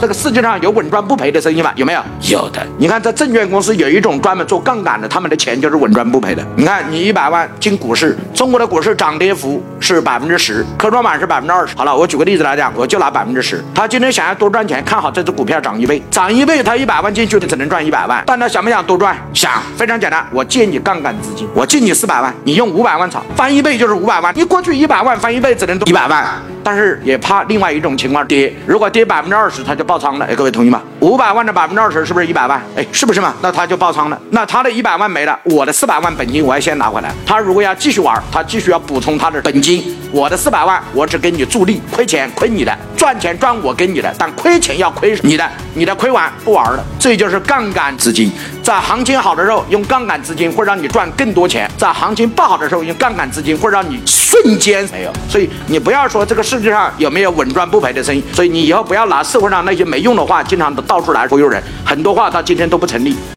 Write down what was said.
这个世界上有稳赚不赔的生意吗？有没有？有的。你看，在证券公司有一种专门做杠杆的，他们的钱就是稳赚不赔的。你看，你一百万进股市，中国的股市涨跌幅是百分之十，科创板是百分之二十。好了，我举个例子来讲，我就拿百分之十。他今天想要多赚钱，看好这只股票涨一倍，涨一倍，他一百万进去，只能赚一百万。但他想不想多赚？想，非常简单，我借你杠杆资金，我借你四百万，你用五百万炒，翻一倍就是五百万。你过去一百万翻一倍只能多一百万，但是也怕另外一种情况跌，如果跌百分之二十，他就爆仓了。哎，各位同意吗？五百万的百分之二十是不是一百万？哎，是不是嘛？那他就爆仓了。那他的一百万没了，我的四百万本金我要先拿回来。他如果要继续玩，他继续要补充他的本金。我的四百万，我只给你助力，亏钱亏你的，赚钱赚我给你的，但亏钱要亏你的，你的亏完不玩了。这就是杠杆资金，在行情好的时候用杠杆资金会让你赚更多钱，在行情不好的时候用杠杆资金会让你瞬间没有。所以你不要说这个世界上有没有稳赚不赔的生意，所以你以后不要拿社会上那些没用的话，经常的到处来忽悠人，很多话到今天都不成立。